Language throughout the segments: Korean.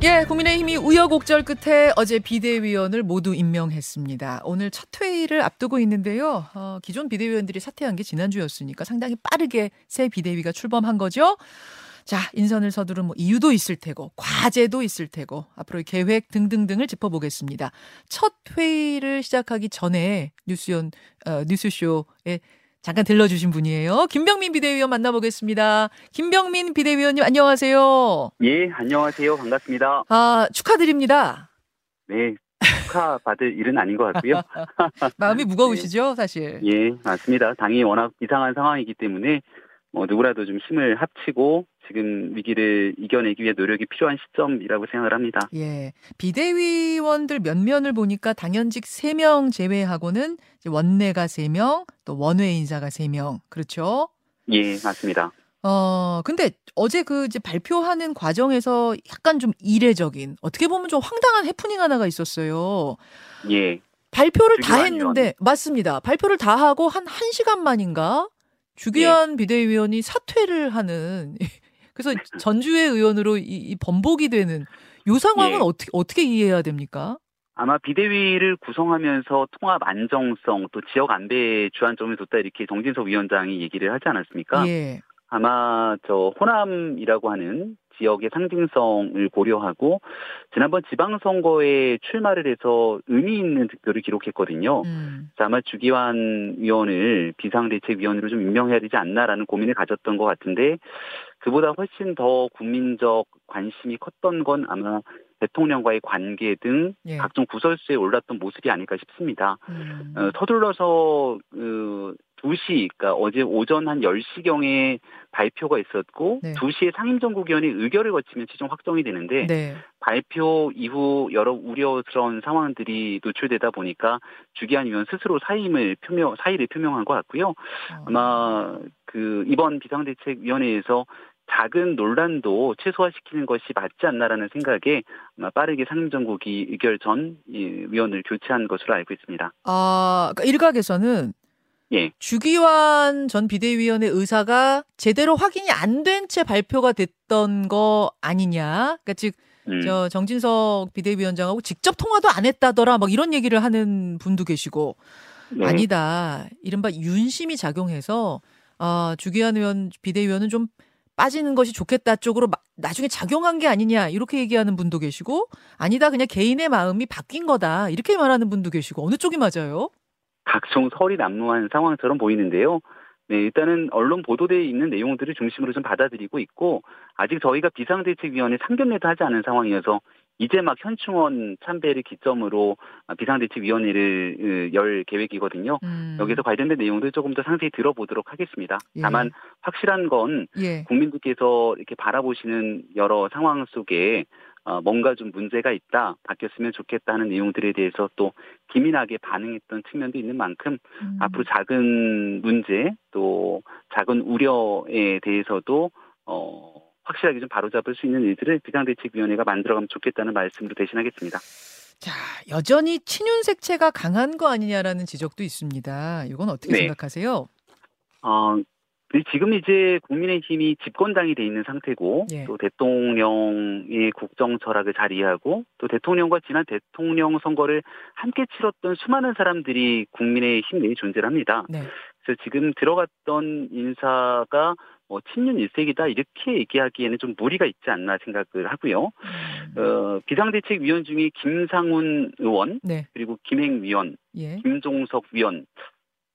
예, 국민의힘이 우여곡절 끝에 어제 비대위원을 모두 임명했습니다. 오늘 첫 회의를 앞두고 있는데요. 어, 기존 비대위원들이 사퇴한 게 지난주였으니까 상당히 빠르게 새 비대위가 출범한 거죠. 자, 인선을 서두른 뭐 이유도 있을 테고, 과제도 있을 테고, 앞으로의 계획 등등등을 짚어보겠습니다. 첫 회의를 시작하기 전에 뉴스연, 어, 뉴스쇼에 잠깐 들러주신 분이에요. 김병민 비대위원 만나보겠습니다. 김병민 비대위원님 안녕하세요. 예, 안녕하세요. 반갑습니다. 아, 축하드립니다. 네, 축하 받을 일은 아닌 것 같고요. 마음이 무거우시죠, 사실. 예, 맞습니다. 당이 워낙 이상한 상황이기 때문에 뭐 누구라도 좀 힘을 합치고 지금 위기를 이겨내기 위해 노력이 필요한 시점이라고 생각을 합니다. 예. 비대위원들 면면을 보니까 당연직 3명 제외하고는 원내가 3명, 또 원외 인사가 3명. 그렇죠? 예, 맞습니다. 어, 근데 어제 그 이제 발표하는 과정에서 약간 좀 이례적인, 어떻게 보면 좀 황당한 해프닝 하나가 있었어요. 예. 발표를 다 했는데, 위원. 맞습니다. 발표를 다 하고 한 1시간 만인가? 주기환 예. 비대위원이 사퇴를 하는 그래서 전주의 의원으로 이, 이 번복이 되는 요 상황은 예. 어떻게 어떻게 이해해야 됩니까? 아마 비대위를 구성하면서 통합 안정성 또 지역 안배에 주안점을 뒀다 이렇게 정진석 위원장이 얘기를 하지 않았습니까? 예. 아마 저 호남이라고 하는 지역의 상징성을 고려하고 지난번 지방선거에 출마를 해서 의미 있는 득표를 기록했거든요. 음. 아마 주기환 위원을 비상대책위원으로 좀 임명해야 되지 않나라는 고민을 가졌던 것 같은데 그보다 훨씬 더 국민적 관심이 컸던 건 아마 대통령과의 관계 등 예. 각종 구설수에 올랐던 모습이 아닐까 싶습니다. 음. 어, 서둘러서 그 2시, 그러니까 어제 오전 한 10시경에 발표가 있었고 네. 2시에 상임정국위원회 의결을 거치면 최종 확정이 되는데 네. 발표 이후 여러 우려스러운 상황들이 노출되다 보니까 주기한 위원 스스로 사임을 표명 사의를 표명한 것 같고요. 어. 아마 그 이번 비상대책위원회에서 작은 논란도 최소화시키는 것이 맞지 않나라는 생각에 아마 빠르게 상임정국이 의결 전 위원을 교체한 것으로 알고 있습니다. 아, 그러니까 일각에서는 예. 주기환 전 비대위원의 의사가 제대로 확인이 안 된 채 발표가 됐던 거 아니냐. 그러니까 즉, 음. 저 정진석 비대위원장하고 직접 통화도 안 했다더라. 막 이런 얘기를 하는 분도 계시고. 네. 아니다. 이른바 윤심이 작용해서 아, 주기환 의원 비대위원은 좀 빠지는 것이 좋겠다 쪽으로 나중에 작용한 게 아니냐 이렇게 얘기하는 분도 계시고 아니다 그냥 개인의 마음이 바뀐 거다 이렇게 말하는 분도 계시고 어느 쪽이 맞아요? 각종 설이 난무한 상황처럼 보이는데요. 네, 일단은 언론 보도되어 있는 내용들을 중심으로 좀 받아들이고 있고 아직 저희가 비상대책위원회 상견례도 하지 않은 상황이어서 이제 막 현충원 참배를 기점으로 비상대책위원회를 열 계획이거든요. 음. 여기서 관련된 내용들 조금 더 상세히 들어보도록 하겠습니다. 예. 다만 확실한 건 예. 국민들께서 이렇게 바라보시는 여러 상황 속에 어, 뭔가 좀 문제가 있다, 바뀌었으면 좋겠다 하는 내용들에 대해서 또 기민하게 반응했던 측면도 있는 만큼 음. 앞으로 작은 문제 또 작은 우려에 대해서도 어, 확실하게 좀 바로잡을 수 있는 일들을 비상대책위원회가 만들어가면 좋겠다는 말씀으로 대신하겠습니다. 자, 여전히 친윤색채가 강한 거 아니냐라는 지적도 있습니다. 이건 어떻게 네. 생각하세요? 어, 지금 이제 국민의힘이 집권당이 돼 있는 상태고 예. 또 대통령의 국정 철학을 잘 이해하고 또 대통령과 지난 대통령 선거를 함께 치렀던 수많은 사람들이 국민의힘 내에 존재를 합니다. 네. 그래서 지금 들어갔던 인사가 뭐 친윤 일색이다 이렇게 얘기하기에는 좀 무리가 있지 않나 생각을 하고요. 음. 어, 비상대책위원 중에 김상훈 의원 네. 그리고 김행위원, 예. 김종석 위원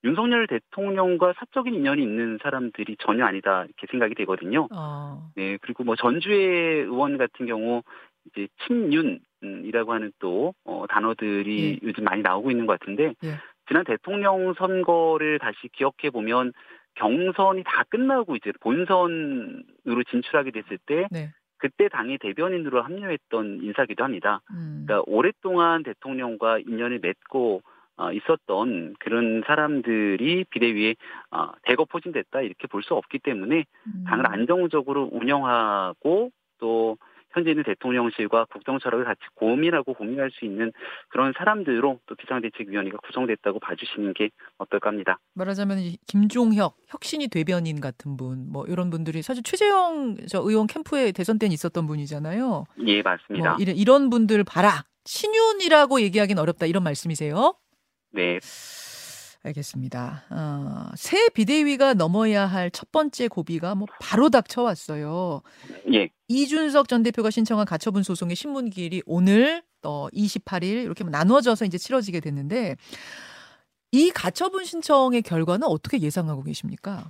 윤석열 대통령과 사적인 인연이 있는 사람들이 전혀 아니다 이렇게 생각이 되거든요. 어. 네 그리고 뭐 전주의 의원 같은 경우 이제 친윤이라고 하는 또 어, 단어들이 예. 요즘 많이 나오고 있는 것 같은데 예. 지난 대통령 선거를 다시 기억해 보면 경선이 다 끝나고 이제 본선으로 진출하게 됐을 때 네. 그때 당의 대변인으로 합류했던 인사기도 합니다. 음. 그러니까 오랫동안 대통령과 인연을 맺고 어, 있었던 그런 사람들이 비대위에 어, 대거 포진됐다 이렇게 볼 수 없기 때문에 음. 당을 안정적으로 운영하고 또 현재 있는 대통령실과 국정철학을 같이 고민하고 고민할 수 있는 그런 사람들로 또 비상대책위원회가 구성됐다고 봐주시는 게 어떨까 합니다. 말하자면 김종혁 혁신이 대변인 같은 분, 뭐 이런 분들이 사실 최재형 저 의원 캠프에 대선 때는 있었던 분이잖아요. 예, 맞습니다. 뭐 이런, 이런 분들 봐라. 신윤이라고 얘기하기는 어렵다 이런 말씀이세요? 네. 알겠습니다. 어, 새 비대위가 넘어야 할 첫 번째 고비가 뭐 바로 닥쳐왔어요. 예. 이준석 전 대표가 신청한 가처분 소송의 신문기일이 오늘 어, 28일 이렇게 나누어져서 이제 치러지게 됐는데 이 가처분 신청의 결과는 어떻게 예상하고 계십니까?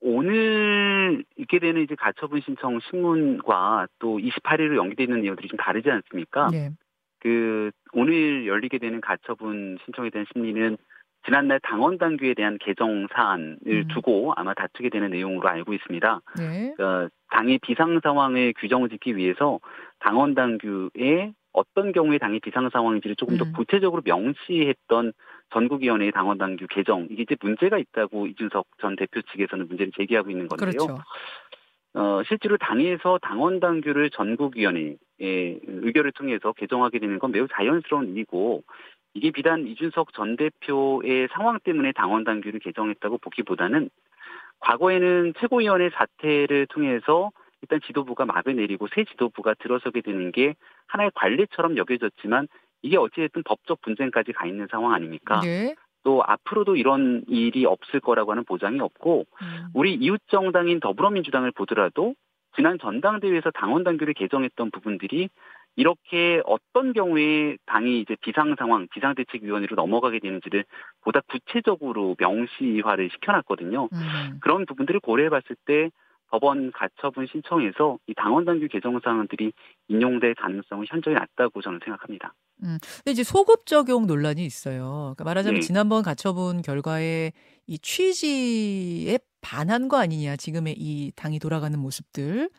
오늘 있게 되는 이제 가처분 신청 신문과 또 28일로 연기되어 있는 내용들이 좀 다르지 않습니까? 네. 그 오늘 열리게 되는 가처분 신청에 대한 심리는 지난날 당원 당규에 대한 개정 사안을 음. 두고 아마 다투게 되는 내용으로 알고 있습니다. 네. 그 당의 비상 상황을 규정짓기 위해서 당원 당규에 어떤 경우에 당의 비상 상황인지를 조금 더 음. 구체적으로 명시했던 전국위원회의 당원 당규 개정 이게 이제 문제가 있다고 이준석 전 대표 측에서는 문제를 제기하고 있는 건데요. 그렇죠. 어, 실제로 당에서 당원 당규를 전국위원회의 의결을 통해서 개정하게 되는 건 매우 자연스러운 일이고 이게 비단 이준석 전 대표의 상황 때문에 당원 당규를 개정했다고 보기보다는 과거에는 최고위원회 사태를 통해서 일단 지도부가 막을 내리고 새 지도부가 들어서게 되는 게 하나의 관례처럼 여겨졌지만 이게 어찌됐든 법적 분쟁까지 가 있는 상황 아닙니까? 네. 또 앞으로도 이런 일이 없을 거라고 하는 보장이 없고 음. 우리 이웃 정당인 더불어민주당을 보더라도 지난 전당대회에서 당원 당규를 개정했던 부분들이 이렇게 어떤 경우에 당이 이제 비상 상황, 비상대책위원회로 넘어가게 되는지를 보다 구체적으로 명시화를 시켜놨거든요. 음. 그런 부분들을 고려해 봤을 때 법원 가처분 신청에서 이 당원 당규 개정 사항들이 인용될 가능성은 현저히 낮다고 저는 생각합니다. 음, 근데 이제 소급 적용 논란이 있어요. 그러니까 말하자면 네. 지난번 가처분 결과에 이 취지에 반한 거 아니냐 지금의 이 당이 돌아가는 모습들.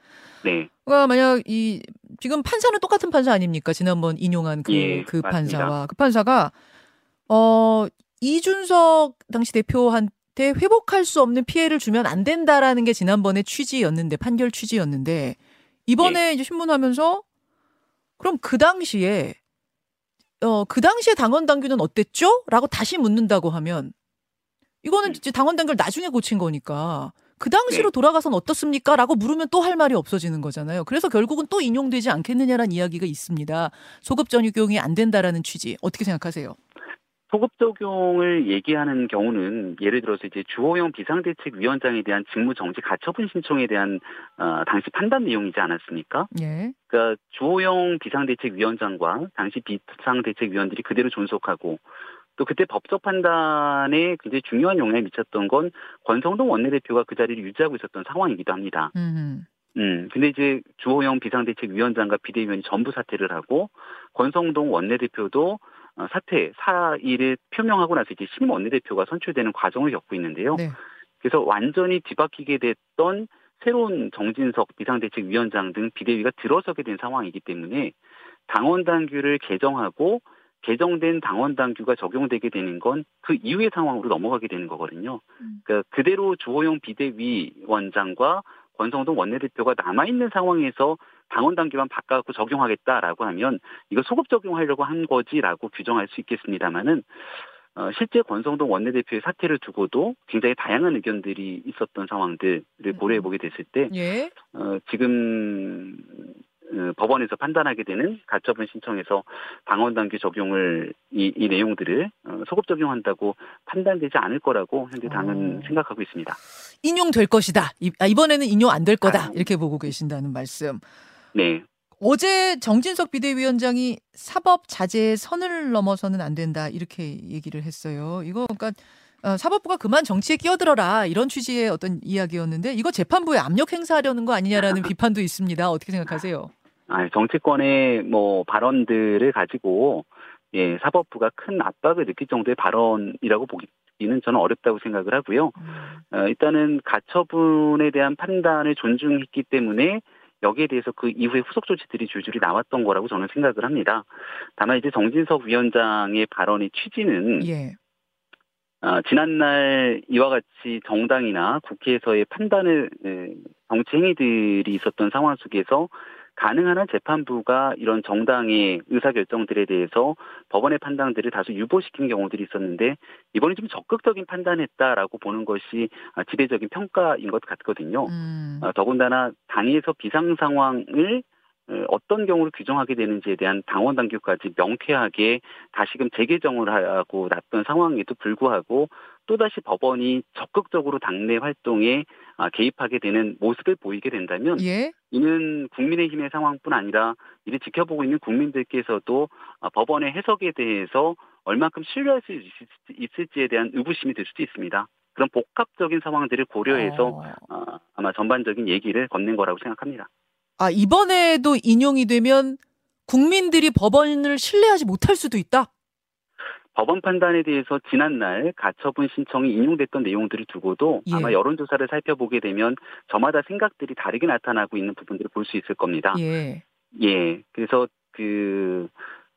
네. 그러니까 만약 이 지금 판사는 똑같은 판사 아닙니까? 지난번 인용한 그, 예, 그 판사와 그 판사가 어 이준석 당시 대표한테 회복할 수 없는 피해를 주면 안 된다라는 게 지난번의 취지였는데 판결 취지였는데 이번에 예. 이제 신문하면서 그럼 그 당시에 어 그 당시에 당원 당규는 어땠죠?라고 다시 묻는다고 하면 이거는 이제 당원 단결 나중에 고친 거니까 그 당시로 네. 돌아가선 어떻습니까? 라고 물으면 또 할 말이 없어지는 거잖아요. 그래서 결국은 또 인용되지 않겠느냐라는 이야기가 있습니다. 소급 적용이 안 된다라는 취지 어떻게 생각하세요? 소급 적용을 얘기하는 경우는 예를 들어서 이제 주호영 비상대책위원장에 대한 직무 정지 가처분 신청에 대한 어, 당시 판단 내용이지 않았습니까? 예. 그러니까 주호영 비상대책위원장과 당시 비상대책위원들이 그대로 존속하고 또 그때 법적 판단에 굉장히 중요한 영향을 미쳤던 건 권성동 원내대표가 그 자리를 유지하고 있었던 상황이기도 합니다. 음. 음, 근데 이제 주호영 비상대책위원장과 비대위원이 전부 사퇴를 하고 권성동 원내대표도 어, 사퇴 사의를 표명하고 나서 이제 신임 원내대표가 선출되는 과정을 겪고 있는데요. 네. 그래서 완전히 뒤바뀌게 됐던 새로운 정진석 비상대책위원장 등 비대위가 들어서게 된 상황이기 때문에 당원 당규를 개정하고 개정된 당원 당규가 적용되게 되는 건 그 이후의 상황으로 넘어가게 되는 거거든요. 음. 그러니까 그대로 주호영 비대위원장과 권성동 원내대표가 남아 있는 상황에서 당원 당규만 바꿔갖고 적용하겠다라고 하면 이거 소급 적용하려고 한 거지라고 규정할 수 있겠습니다만은 어, 실제 권성동 원내대표의 사퇴를 두고도 굉장히 다양한 의견들이 있었던 상황들을 음. 고려해 보게 됐을 때 예? 어, 지금 그 법원에서 판단하게 되는 가처분 신청에서 방원단계 적용을 이, 이 내용들을 어, 소급 적용한다고 판단되지 않을 거라고 현재 당은 어. 생각하고 있습니다. 인용될 것이다. 이, 아, 이번에는 인용 안 될 거다. 아, 이렇게 보고 계신다는 말씀. 네. 어제 정진석 비대위원장이 사법 자제의 선을 넘어서는 안 된다 이렇게 얘기를 했어요. 이거 그러니까 어, 사법부가 그만 정치에 끼어들어라 이런 취지의 어떤 이야기였는데 이거 재판부에 압력 행사하려는 거 아니냐라는 비판도 있습니다. 어떻게 생각하세요? 아, 정치권의 뭐 발언들을 가지고 예, 사법부가 큰 압박을 느낄 정도의 발언이라고 보기는 저는 어렵다고 생각을 하고요. 음. 어, 일단은 가처분에 대한 판단을 존중했기 때문에 여기에 대해서 그 이후에 후속 조치들이 줄줄이 나왔던 거라고 저는 생각을 합니다. 다만 이제 정진석 위원장의 발언의 취지는 예. 어, 지난날 이와 같이 정당이나 국회에서의 판단을 정치 행위들이 있었던 상황 속에서 가능한 한 재판부가 이런 정당의 의사결정들에 대해서 법원의 판단들을 다소 유보시킨 경우들이 있었는데 이번에 좀 적극적인 판단했다라고 보는 것이 지배적인 평가인 것 같거든요. 음. 어, 더군다나 당에서 비상 상황을 어떤 경우를 규정하게 되는지에 대한 당원 당규까지 명쾌하게 다시금 재개정을 하고 났던 상황에도 불구하고 또다시 법원이 적극적으로 당내 활동에 아, 개입하게 되는 모습을 보이게 된다면 예? 이는 국민의힘의 상황뿐 아니라 이를 지켜보고 있는 국민들께서도 아, 법원의 해석에 대해서 얼만큼 신뢰할 수 있을지에 대한 의구심이 들 수도 있습니다. 그런 복합적인 상황들을 고려해서 어... 아, 아마 전반적인 얘기를 건넨 거라고 생각합니다. 아, 이번에도 인용이 되면 국민들이 법원을 신뢰하지 못할 수도 있다? 법원 판단에 대해서 지난날 가처분 신청이 인용됐던 내용들을 두고도 예. 아마 여론조사를 살펴보게 되면 저마다 생각들이 다르게 나타나고 있는 부분들을 볼 수 있을 겁니다. 예. 예. 그래서 그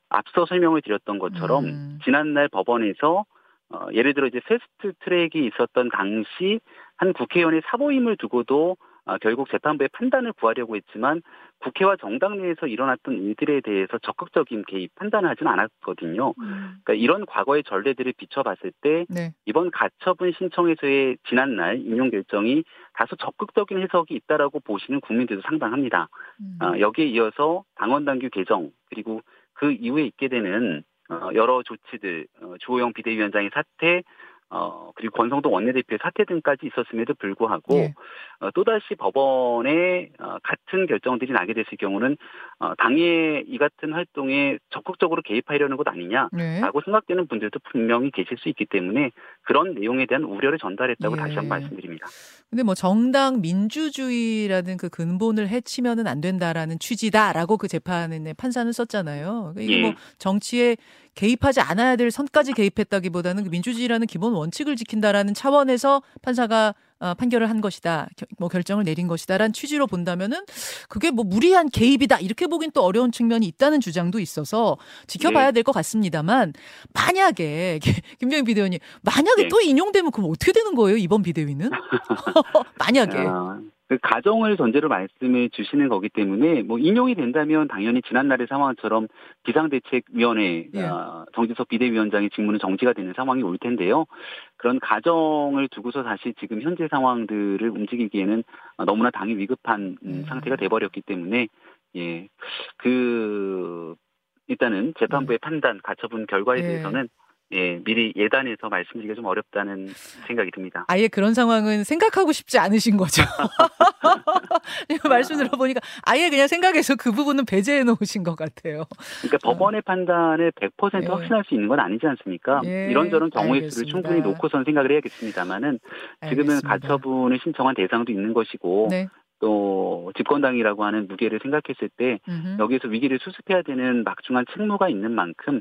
앞서 설명을 드렸던 것처럼 음. 지난날 법원에서 어, 예를 들어 이제 패스트 트랙이 있었던 당시 한 국회의원의 사보임을 두고도 아, 결국 재판부의 판단을 구하려고 했지만 국회와 정당 내에서 일어났던 일들에 대해서 적극적인 개입 판단을 하지는 않았거든요. 음. 그러니까 이런 과거의 전례들을 비춰봤을 때 네. 이번 가처분 신청에서의 지난날 인용 결정이 다소 적극적인 해석이 있다라고 보시는 국민들도 상당합니다. 음. 어, 여기에 이어서 당원 당규 개정 그리고 그 이후에 있게 되는 어, 여러 조치들 어, 주호영 비대위원장의 사퇴 어, 그리고 권성동 원내대표의 사퇴 등까지 있었음에도 불구하고, 예. 어, 또다시 법원에, 어, 같은 결정들이 나게 됐을 경우는, 어, 당의 이 같은 활동에 적극적으로 개입하려는 것 아니냐라고 네. 생각되는 분들도 분명히 계실 수 있기 때문에 그런 내용에 대한 우려를 전달했다고 예. 다시 한번 말씀드립니다. 근데 뭐 정당 민주주의라는 그 근본을 해치면은 안 된다라는 취지다라고 그 재판의 판사는 썼잖아요. 그러니까 이게 예. 뭐 정치에 개입하지 않아야 될 선까지 개입했다기보다는 그 민주주의라는 기본 원칙을 지킨다라는 차원에서 판사가 어, 판결을 한 것이다, 뭐 결정을 내린 것이다라는 취지로 본다면은 그게 뭐 무리한 개입이다 이렇게 보긴 또 어려운 측면이 있다는 주장도 있어서 지켜봐야 네. 될것 같습니다만 만약에 김병희 비대위원님 만약에 네. 또 인용되면 그럼 어떻게 되는 거예요 이번 비대위는? 만약에. 아, 그 가정을 전제로 말씀을 주시는 거기 때문에 뭐 인용이 된다면 당연히 지난날의 상황처럼 비상대책위원회 예. 어, 정지석 비대위원장의 직무는 정지가 되는 상황이 올 텐데요. 그런 가정을 두고서 다시 지금 현재 상황들을 움직이기에는 너무나 당이 위급한 음. 상태가 돼버렸기 때문에 예 그 일단은 재판부의 음. 판단 가처분 결과에 예. 대해서는 예, 미리 예단해서 말씀드리기가 좀 어렵다는 생각이 듭니다. 아예 그런 상황은 생각하고 싶지 않으신 거죠. 말씀 들어보니까 아예 그냥 생각해서 그 부분은 배제해 놓으신 것 같아요. 그러니까 법원의 판단을 100% 예. 확신할 수 있는 건 아니지 않습니까? 예. 이런저런 경우의 수를 충분히 놓고선 생각을 해야겠습니다만은 지금은 알겠습니다. 가처분을 신청한 대상도 있는 것이고 네. 또 집권당이라고 하는 무게를 생각했을 때 음흠. 여기에서 위기를 수습해야 되는 막중한 책무가 있는 만큼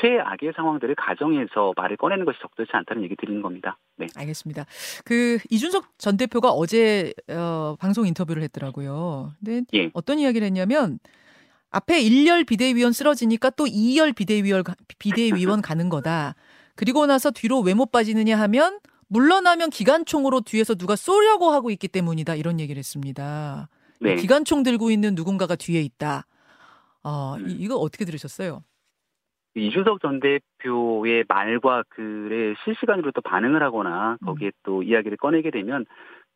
최악의 상황들을 가정해서 말을 꺼내는 것이 적절치 않다는 얘기 드리는 겁니다. 네. 알겠습니다. 그 이준석 전 대표가 어제 어, 방송 인터뷰를 했더라고요. 근데 예. 어떤 이야기를 했냐면 앞에 1열 비대위원 쓰러지니까 또 2열 비대위원 비대위원 가는 거다. 그리고 나서 뒤로 왜 못 빠지느냐 하면 물러나면 기관총으로 뒤에서 누가 쏘려고 하고 있기 때문이다 이런 얘기를 했습니다. 네. 기관총 들고 있는 누군가가 뒤에 있다. 어, 음. 이 거 어떻게 들으셨어요? 이준석 전 대표의 말과 글에 실시간으로 또 반응을 하거나 거기에 음. 또 이야기를 꺼내게 되면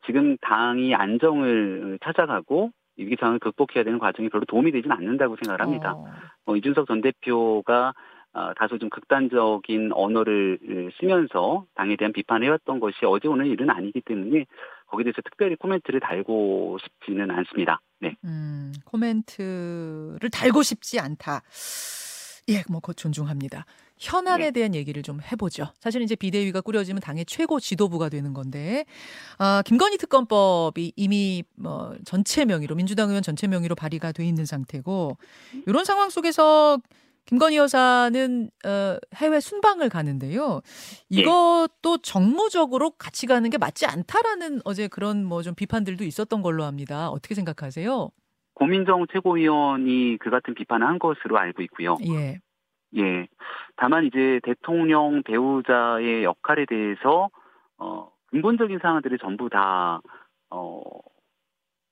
지금 당이 안정을 찾아가고 위기 상황을 극복해야 되는 과정이 별로 도움이 되지는 않는다고 생각을 합니다. 어. 어, 이준석 전 대표가 어, 다소 좀 극단적인 언어를 쓰면서 당에 대한 비판을 해왔던 것이 어제 오늘 일은 아니기 때문에 거기에 대해서 특별히 코멘트를 달고 싶지는 않습니다. 네. 음, 코멘트를 달고 싶지 않다. 예, 뭐, 곧 존중합니다. 현안에 네. 대한 얘기를 좀 해보죠. 사실 이제 비대위가 꾸려지면 당의 최고 지도부가 되는 건데, 아, 김건희 특검법이 이미 뭐 전체 명의로, 민주당 의원 전체 명의로 발의가 돼 있는 상태고, 이런 상황 속에서 김건희 여사는 어, 해외 순방을 가는데요. 이것도 네. 정무적으로 같이 가는 게 맞지 않다라는 어제 그런 뭐 좀 비판들도 있었던 걸로 합니다. 어떻게 생각하세요? 고민정 최고위원이 그 같은 비판을 한 것으로 알고 있고요. 예. 예. 다만 이제 대통령 배우자의 역할에 대해서 어 근본적인 사항들이 전부 다 어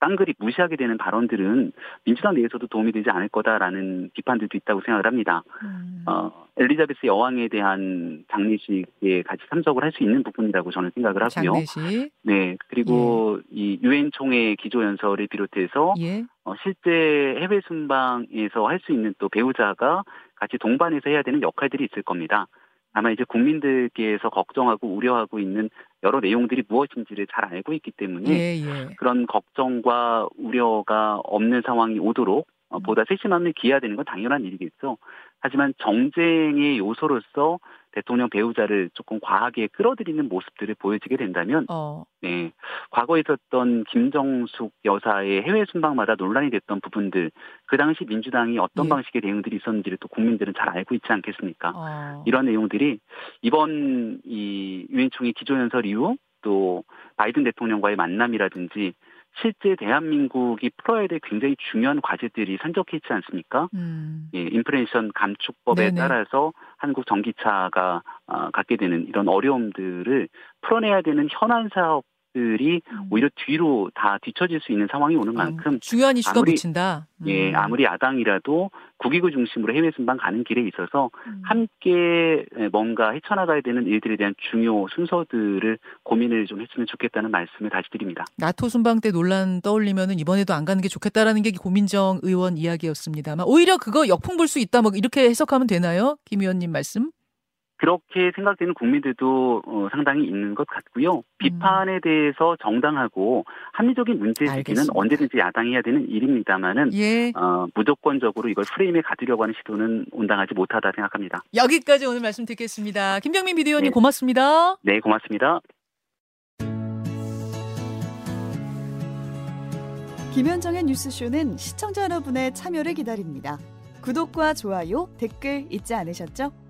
깡그리 무시하게 되는 발언들은 민주당 내에서도 도움이 되지 않을 거다라는 비판들도 있다고 생각을 합니다. 음. 어, 엘리자베스 여왕에 대한 장례식에 같이 참석을 할 수 있는 부분이라고 저는 생각을 하고요. 장례식. 네, 그리고 예. 이 유엔 총회 기조 연설을 비롯해서 예. 어, 실제 해외 순방에서 할 수 있는 또 배우자가 같이 동반해서 해야 되는 역할들이 있을 겁니다. 아마 이제 국민들께서 걱정하고 우려하고 있는 여러 내용들이 무엇인지를 잘 알고 있기 때문에 예, 예. 그런 걱정과 우려가 없는 상황이 오도록. 보다 세심함을 기해야 되는 건 당연한 일이겠죠. 하지만 정쟁의 요소로서 대통령 배우자를 조금 과하게 끌어들이는 모습들을 보여지게 된다면, 어. 네, 과거에 있었던 김정숙 여사의 해외 순방마다 논란이 됐던 부분들, 그 당시 민주당이 어떤 예. 방식의 대응들이 있었는지를 또 국민들은 잘 알고 있지 않겠습니까? 어. 이런 내용들이 이번 이 유엔 총회 기조연설 이후 또 바이든 대통령과의 만남이라든지 실제 대한민국이 풀어야 될 굉장히 중요한 과제들이 산적해 있지 않습니까? 음. 예, 인플레이션 감축법에 네네. 따라서 한국 전기차가 어, 갖게 되는 이런 어려움들을 풀어내야 되는 현안 사업 들이 음. 오히려 뒤로 다 뒤처질 수 있는 상황이 오는 아, 만큼 음, 중요한 이슈가 아무리, 붙인다. 음. 예, 아무리 야당이라도 국익을 중심으로 해외 순방 가는 길에 있어서 음. 함께 뭔가 헤쳐나가야 되는 일들에 대한 중요 순서들을 고민을 좀 했으면 좋겠다는 말씀을 다시 드립니다. 나토 순방 때 논란 떠올리면은 이번에도 안 가는 게 좋겠다라는 게 고민정 의원 이야기였습니다만 오히려 그거 역풍 불 수 있다 뭐 이렇게 해석하면 되나요? 김 의원님 말씀? 그렇게 생각되는 국민들도 어, 상당히 있는 것 같고요. 음. 비판에 대해서 정당하고 합리적인 문제 제기는 언제든지 야당이 해야 되는 일입니다만은 예. 어, 무조건적으로 이걸 프레임에 가두려고 하는 시도는 온당하지 못하다 생각합니다. 여기까지 오늘 말씀 듣겠습니다. 김병민 비디오님 네. 고맙습니다. 네, 고맙습니다. 김현정의 뉴스쇼는 시청자 여러분의 참여를 기다립니다. 구독과 좋아요, 댓글 잊지 않으셨죠?